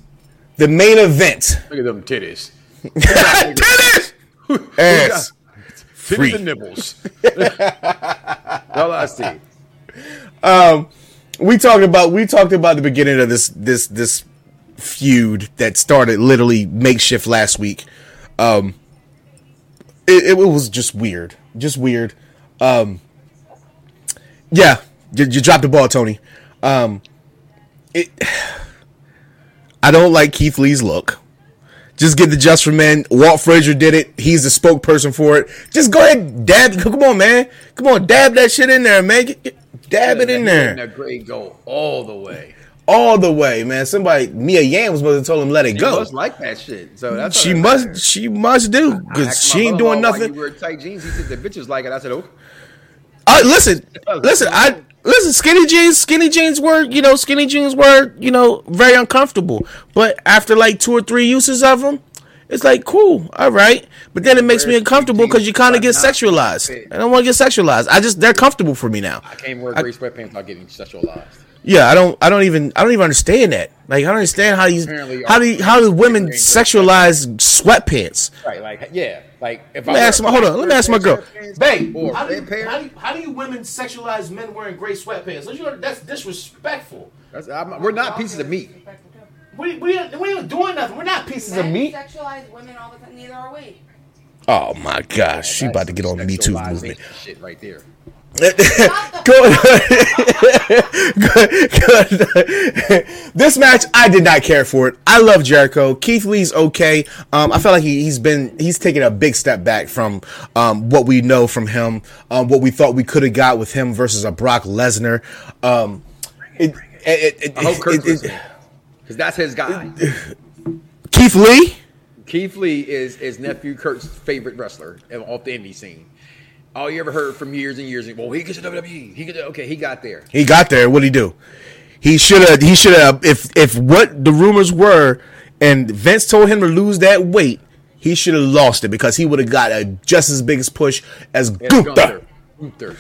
the main event. Look at them titties. Tennis! Ass. Titties and nipples. all I see. we talked about we talked about the beginning of this this this feud that started literally makeshift last week. Um, it, it was just weird, just weird. Um, yeah, you, you dropped the ball, Tony. Um, it. I don't like Keith Lee's look. Just get the Just for Men. Walt Frazier did it. He's the spokesperson for it. Just go ahead, dab. Come on, man. Come on, dab that shit in there, man. Dab it in there That grade go all the way. all the way, man. Somebody, Mia Yim was supposed to told him let it She go. must like that shit. So that's She must, she must do because she ain't doing nothing. You wear tight jeans. He said the bitches like it. I said, oh, Uh, listen, listen, I listen. Skinny jeans, skinny jeans were, you know, skinny jeans were, you know, very uncomfortable. But after like two or three uses of them, it's like cool, all right. But then it makes me uncomfortable because you kind of get jeans are not sexualized. I don't want to get sexualized. I just they're comfortable for me now. I can't wear gray sweatpants without getting sexualized. Yeah, I don't. I don't even. I don't even understand that. Like, I don't understand how you Apparently, how do you, how do women sexualize sweatpants? Right, like yeah, like if Let me ask my hold on. Let me ask my girl. Babe, how do, you, how, do you, how do you women sexualize men wearing gray sweatpants? Don't you- That's disrespectful. That's, I'm, we're not pieces of meat. We we ain't- we ain't doing nothing. We're not pieces of meat. sexualize women all the time. Neither are we. Oh my gosh, she about to get on the Me Too Sexualization movement. Shit, right there. Go- go- go- this match, I did not care for it. I love Jericho. Keith Lee's okay. Um, I feel like he, he's been he's taken a big step back from um, what we know from him. Um, what we thought we could have got with him versus a Brock Lesnar. Um, it, it, it, I hope Kurt's it- it- listening because that's his guy. Keith Lee. Keith Lee is is nephew Kurt's favorite wrestler off the indie scene. All you ever heard from years and years. Well, he gets to WWE. He get okay. He got there. He got there. What'd he do? He should have. He should have. If if what the rumors were, and Vince told him to lose that weight, he should have lost it because he would have got a just as big push as Gunther. Gunther. Gunther.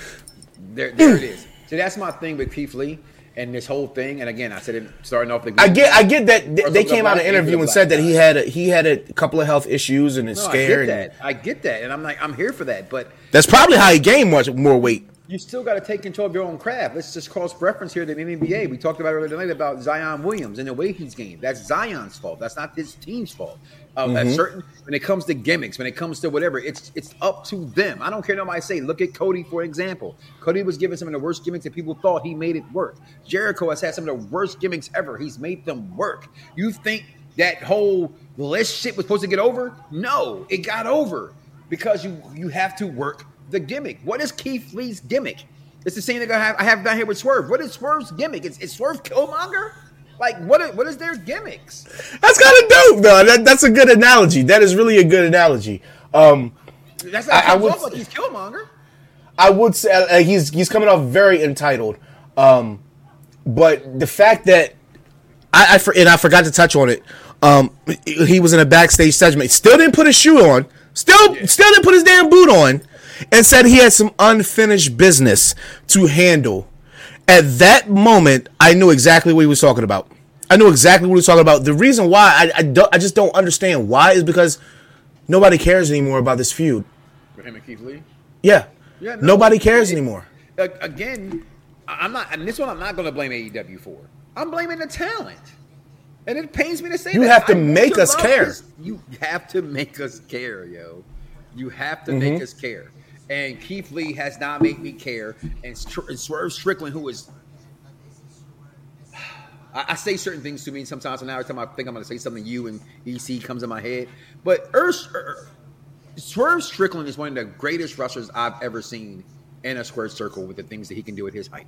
There, there it is. See, that's my thing with Keith Lee and this whole thing. And again, I said it starting off the. I get. I get that they, they came out in black an interview and said black that he had a, he had a couple of health issues and is No, I scared. get that. I get that, and I'm like, I'm here for that. But that's probably how he gained much more weight. You still got to take control of your own craft. Let's just cross reference here to the NBA. We talked about earlier tonight about Zion Williams and the way he's gained. That's Zion's fault. That's not his team's fault. Um, At certain when it comes to gimmicks, when it comes to whatever, it's it's up to them. I don't care nobody say. Look at Cody for example. Cody was given some of the worst gimmicks that people thought he made it work. Jericho has had some of the worst gimmicks ever. He's made them work. You think that whole list shit was supposed to get over? No, it got over because you you have to work the gimmick. What is Keith Lee's gimmick? It's the same thing I have I have down here with Swerve. What is Swerve's gimmick? Is, is Swerve Killmonger? Like, what? Are, what is their gimmicks? That's kind of dope, though. That, that's a good analogy. That is really a good analogy. Um, That's not I- I would like he's Killmonger. I would say uh, he's he's coming off very entitled. Um, but the fact that I, I for, and I forgot to touch on it. Um, he was in a backstage segment. Still didn't put his shoe on. Still, still didn't put his damn boot on, and said he had some unfinished business to handle. At that moment, I knew exactly what he was talking about. I knew exactly what he was talking about. The reason why I, I don't, I just don't understand why is because nobody cares anymore about this feud. For him and Keith Lee. Yeah, Yeah, no, nobody cares it- anymore. Again, I'm not, and this one I'm not going to blame AEW for. I'm blaming the talent. And it pains me to say You that. have to I make us care. this. You have to make us care, yo. You have to Mm-hmm. make us care. And Keith Lee has not made me care. And, and Swerve Strickland, who is. I, I say certain things to me sometimes, and now every time I think I'm going to say something, you and EC comes in my head. But Urs, er, Swerve Strickland is one of the greatest wrestlers I've ever seen in a square circle with the things that he can do at his height.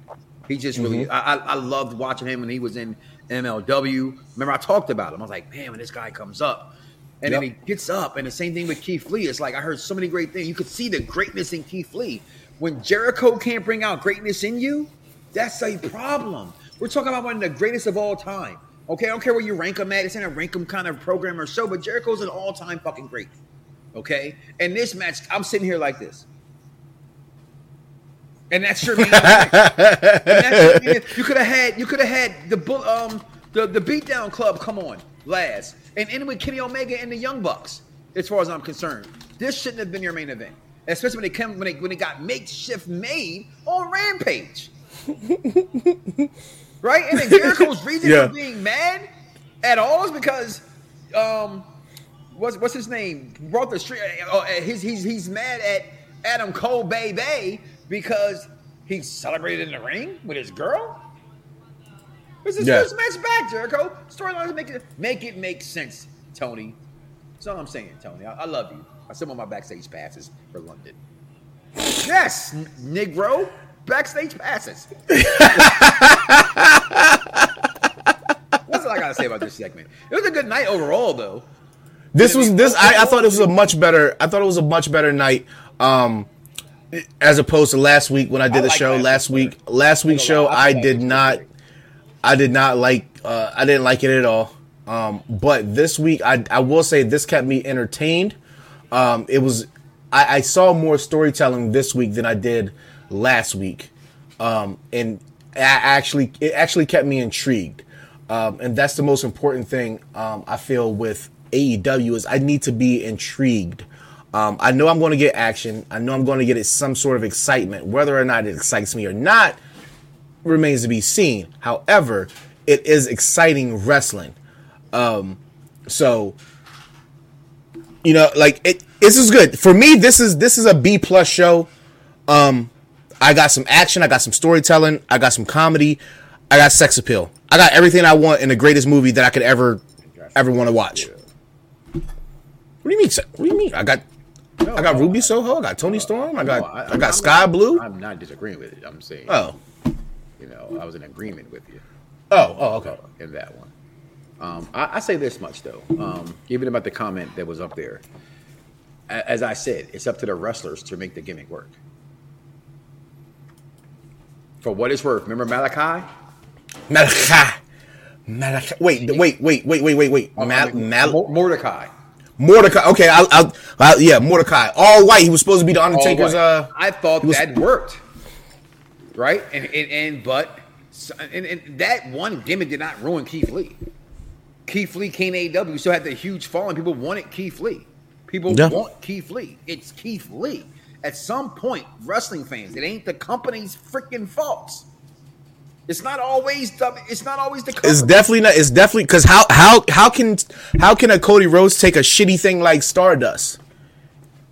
He just really, I, I, I loved watching him when he was in MLW. Remember, I talked about him. I was like, man, when this guy comes up, and then he gets up, and the same thing with Keith Lee. It's like I heard so many great things. You could see the greatness in Keith Lee. When Jericho can't bring out greatness in you, that's a problem. We're talking about one of the greatest of all time. Okay, I don't care where you rank him at. It's in a rank him kind of program or show, but Jericho's an all time fucking great. Okay, and this match, I'm sitting here like this. And that's your main event. That's your main- you could have had you could have had the um the the beatdown club come on last and end with Kenny Omega and the Young Bucks. As far as I'm concerned, this shouldn't have been your main event, especially when they come when they when it got makeshift made on Rampage. right, and then Jericho's reason Yeah. for being mad at all is because um what's what's his name brought the street. Uh, uh, his he's he's mad at Adam Cole Bay Bay because he celebrated in the ring with his girl. This is his Yeah. match back, Jericho. Storylines make it make it make sense, Tony. That's all I'm saying, Tony. I, I love you. I still want my backstage passes for London. Yes, n- Negro, backstage passes. What's all I gotta say about this segment? It was a good night overall, though. This was this. I, I thought this was a much better. I thought it was a much better night, um, as opposed to last week when I did I the like show. last week last week's show, I did not. I did not like. Uh, I didn't like it at all. Um, but this week, I I will say this kept me entertained. Um, it was. I, I saw more storytelling this week than I did last week, um, and I actually it actually kept me intrigued. Um, and that's the most important thing um, I feel with AEW is I need to be intrigued. Um, I know I'm going to get action. I know I'm going to get some sort of excitement. Whether or not it excites me or not remains to be seen. However, it is exciting wrestling. Um, so you know, like it. This is good for me. This is this is a B plus show. Um, I got some action. I got some storytelling. I got some comedy. I got sex appeal. I got everything I want in the greatest movie that I could ever ever want to watch. What do you mean? What do you mean? I got I got Ruby Soho. I got Toni Storm. I got No, I, I'm got not- Skye Blue. I'm not disagreeing with it. I'm saying, Oh, you know, I was in agreement with you oh, oh, okay. in that one. Um, I, I say this much though, um, even about the comment that was up there. As I said, it's up to the wrestlers to make the gimmick work. For what it's worth, remember Malachi? Malachi. Malachi. Wait, wait, wait, wait, wait, wait, wait. Mal, Mal, Mordecai. Mordecai. Okay, I'll, I'll, I'll, yeah, Mordecai. All white. He was supposed to be the Undertaker's. Uh. I thought was- that worked, right? And and, and but and, and that one gimmick did not ruin Keith Lee. Keith Lee came to AEW, still had the huge following. People wanted Keith Lee. People Yeah. want Keith Lee. It's Keith Lee. At some point, wrestling fans, it ain't the company's freaking faults. It's not always the. It's not always the. Company. it's definitely not. It's definitely because how how how can how can a Cody Rhodes take a shitty thing like Stardust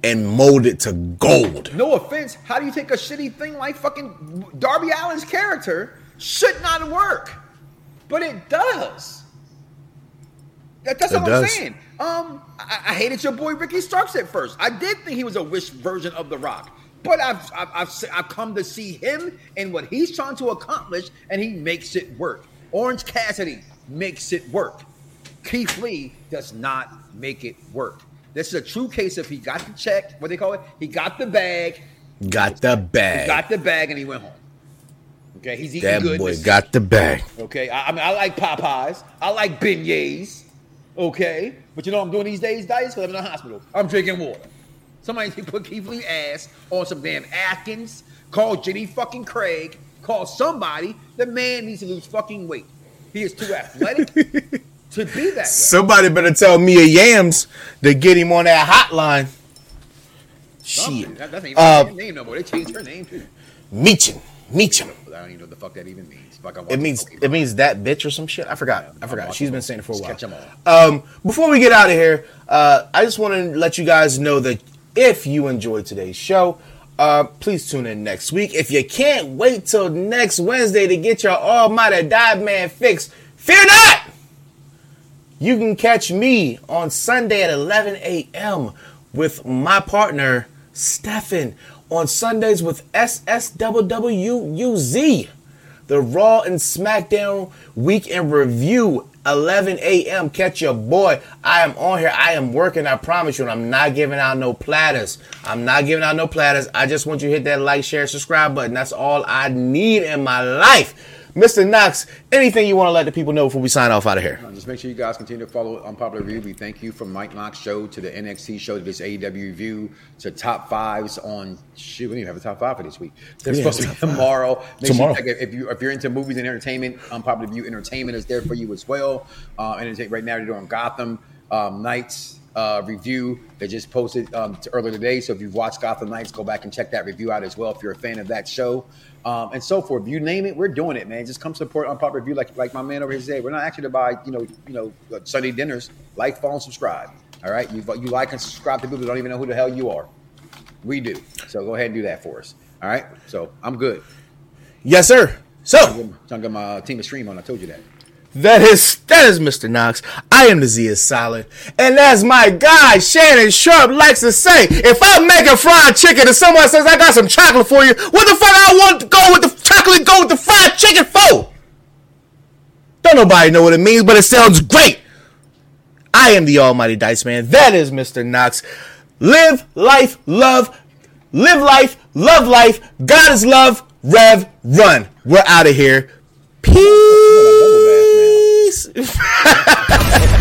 and mold it to gold? No offense. How do you take a shitty thing like fucking Darby Allin's character should not work, but it does. That, that's It does. I'm saying. Um, I, I hated your boy Ricky Starks at first. I did think he was a wish version of The Rock, but I've I've, I've I've come to see him and what he's trying to accomplish, and he makes it work. Orange Cassidy, makes it work. Keith Lee does not make it work. This is a true case of he got the check, what they call it? He got the bag, Got the he bag. got the bag, and he went home. Okay, he's eating that good. That boy got the bag. Okay, I, I mean, I like Popeyes. I like beignets. Okay, but you know what I'm doing these days, Dice? Because I'm in the hospital. I'm drinking water. Somebody put Keith Lee ass on some damn Atkins. Call Jenny fucking Craig. Call somebody. The man needs to lose fucking weight. He is too athletic to be that way. Somebody better tell Mia Yims to get him on that hotline. Shit. That, that's not even Uh, her name no more. They changed her name too. Michin. Michin. I don't even know what the fuck that even means. If I can watch It means it means that bitch or some shit. I forgot. I I'm forgot. She's been saying it for a while. catch 'em all. Um, before we get out of here, uh, I just want to let you guys know that if you enjoyed today's show, uh, please tune in next week. If you can't wait till next Wednesday to get your Almighty Dice Man fix, fear not. You can catch me on Sunday at 11 a.m. with my partner Stefan on Sundays with SSWWUZ. The Raw and SmackDown Week in Review, 11 a.m. Catch your boy. I am on here. I am working. I promise you. And I'm not giving out no platters. I'm not giving out no platters. I just want you to hit that like, share, subscribe button. That's all I need in my life. Mr. Knox, anything you want to let the people know before we sign off out of here? Uh, Just make sure you guys continue to follow Unpopular Review. We thank you from Mike Knox show to the NXT show to this AEW review to top fives on shoot. We don't even have a top five for this week. It's Yeah, supposed to be tomorrow. Make Tomorrow. Sure it. if you if you're into movies and entertainment, Unpopular Review Entertainment is there for you as well. Uh, and right now they're doing Gotham um, Knights uh, review. that just posted um, to earlier today. So if you've watched Gotham Knights, go back and check that review out as well. If you're a fan of that show. Um, and so forth. You name it, we're doing it, man. Just come support Unpopular Review, like like my man over here said. We're not actually to buy, you know, you know, uh, Sunday dinners. Like, follow, and subscribe. All right, you you like and subscribe to people that don't even know who the hell you are. We do. So go ahead and do that for us. All right. So I'm good. Yes, sir. So I'm gonna get my team of stream on. I told you that. That is that is Mr. Knox. I am the Z is solid, and as my guy Shannon Sharpe likes to say, if I'm making fried chicken and someone says I got some chocolate for you, what the fuck I want to go with the chocolate? Go with the fried chicken for? Don't nobody know what it means, but it sounds great. I am the Almighty Dice Man. That is Mr. Knox. Live life, love, live life, love life. God is love. Rev, run. We're out of here. Peace. feliz.